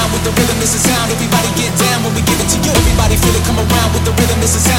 around with the rhythm, this is sound. Everybody get down when we give it to you. Everybody feel it, come around with the rhythm, this is